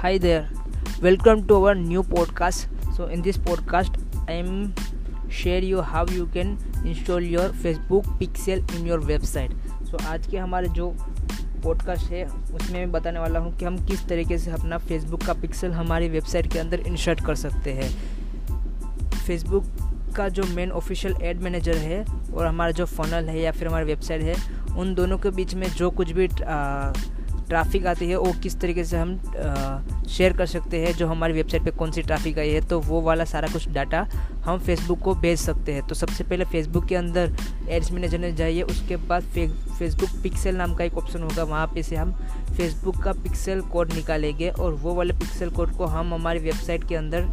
Hi there, welcome to our new podcast. So in this podcast, I am share you how you can install your Facebook pixel in your website. So आज के हमारे जो podcast है उसमें मैं बताने वाला हूँ कि हम किस तरीके से अपना फेसबुक का पिक्सल हमारी वेबसाइट के अंदर इंसर्ट कर सकते हैं फेसबुक का जो मेन ऑफिशियल एड मैनेजर है और हमारा जो फनल है या फिर हमारी वेबसाइट है उन दोनों के बीच में जो कुछ भी ट्रैफ़िक आती है वो किस तरीके से हम शेयर कर सकते हैं जो हमारी वेबसाइट पे कौन सी ट्रैफ़िक आई है तो वो वाला सारा कुछ डाटा हम फेसबुक को भेज सकते हैं। तो सबसे पहले फेसबुक के अंदर एड्स मैनेजर में जाइए उसके बाद फे, फेसबुक पिक्सल नाम का एक ऑप्शन होगा वहाँ पे से हम फेसबुक का पिक्सल कोड निकालेंगे और वो वाले पिक्सल कोड को हम हमारी वेबसाइट के अंदर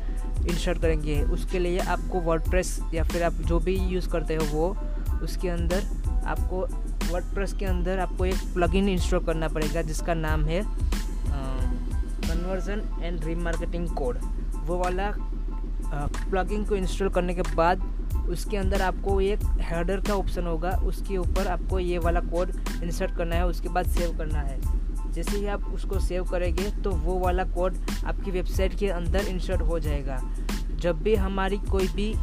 इंसर्ट करेंगे। उसके लिए आपको वर्डप्रेस या फिर आप जो भी यूज़ करते हो वो उसके अंदर आपको वर्डप्रेस के अंदर आपको एक प्लगइन इंस्टॉल करना पड़ेगा, जिसका नाम है कन्वर्जन एंड रीमार्केटिंग कोड वो वाला प्लगइन को इंस्टॉल करने के बाद उसके अंदर आपको एक हेडर का ऑप्शन होगा। उसके ऊपर आपको ये वाला कोड इंसर्ट करना है, उसके बाद सेव करना है। जैसे ही आप उसको सेव करेंगे तो वो वाला कोड आपकी वेबसाइट के अंदर इंसर्ट हो जाएगा। जब भी हमारी कोई भी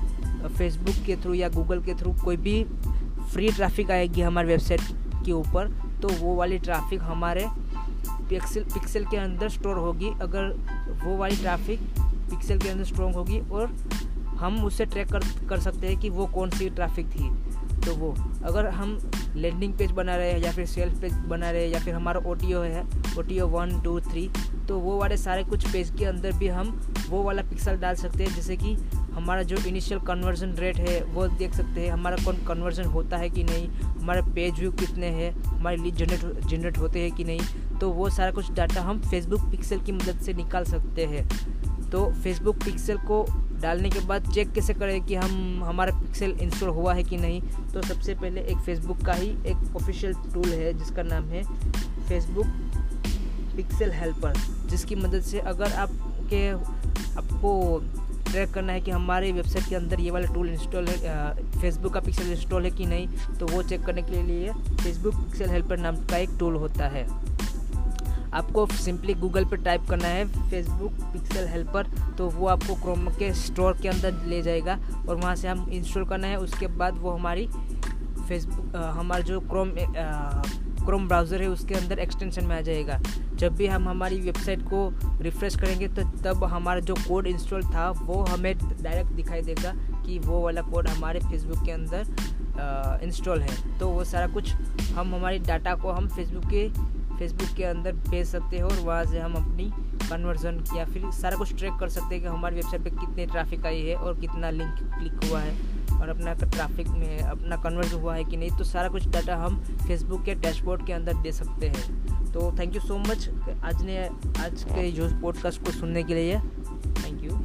फेसबुक के थ्रू या गूगल के थ्रू कोई भी फ्री ट्रैफ़िक आएगी हमारे वेबसाइट के ऊपर तो वो वाली ट्रैफ़िक हमारे पिक्सल पिक्सल के अंदर स्टोर होगी। अगर वो वाली ट्रैफ़िक पिक्सल के अंदर स्ट्रॉन्ग होगी और हम उससे ट्रैक कर कर सकते हैं कि वो कौन सी ट्रैफ़िक थी। तो वो, अगर हम लैंडिंग पेज बना रहे हैं या फिर सेल्फ पेज बना रहे हैं या फिर हमारा ओटीओ है O T O one two three तो वो वाले सारे कुछ पेज के अंदर भी हम वो वाला पिक्सल डाल सकते हैं। जैसे कि हमारा जो इनिशियल कन्वर्जन रेट है, वो देख सकते हैं, हमारा कौन कन्वर्जन होता है कि नहीं, हमारे पेज व्यू कितने हैं, हमारे लीड जनरेट जनरेट होते हैं कि नहीं तो वो सारा कुछ डाटा हम फेसबुक पिक्सल की मदद से निकाल सकते हैं। तो फेसबुक पिक्सल को डालने के बाद चेक कैसे करें कि हम, हमारा पिक्सल इंस्टॉल हुआ है कि नहीं तो सबसे पहले एक फ़ेसबुक का ही एक ऑफिशियल टूल है, जिसका नाम है फेसबुक पिक्सल हेल्पर जिसकी मदद से अगर आपके, आपको ट्रैक करना है कि हमारे वेबसाइट के अंदर ये वाला टूल इंस्टॉल है फेसबुक का पिक्सल इंस्टॉल है कि नहीं तो वो चेक करने के लिए फेसबुक पिक्सल हेल्पर नाम का एक टूल होता है। आपको सिंपली गूगल पर टाइप करना है फेसबुक पिक्सल हेल्पर तो वो आपको क्रोम के स्टोर के अंदर ले जाएगा और वहाँ से हम इंस्टॉल करना है। उसके बाद वो हमारी फेसबुक हमारा जो क्रोम क्रोम ब्राउज़र है, उसके अंदर एक्सटेंशन में आ जाएगा। जब भी हम हमारी वेबसाइट को रिफ़्रेश करेंगे तो तब हमारा जो कोड इंस्टॉल था, वो हमें डायरेक्ट दिखाई देगा कि वो वाला कोड हमारे फेसबुक के अंदर इंस्टॉल है। तो वो सारा कुछ हम, हमारी डाटा को हम फेसबुक के फेसबुक के अंदर भेज सकते हो और वहाँ से हम अपनी कन्वर्जन या फिर सारा कुछ ट्रैक कर सकते हैं कि हमारी वेबसाइट पे कितने ट्रैफ़िक आई है और कितना लिंक क्लिक हुआ है और अपना ट्रैफ़िक में अपना कन्वर्ट हुआ है कि नहीं। तो सारा कुछ डाटा हम फेसबुक के डैशबोर्ड के अंदर दे सकते हैं। तो थैंक यू सो मच आज ने आज के जो पॉडकास्ट को सुनने के लिए थैंक यू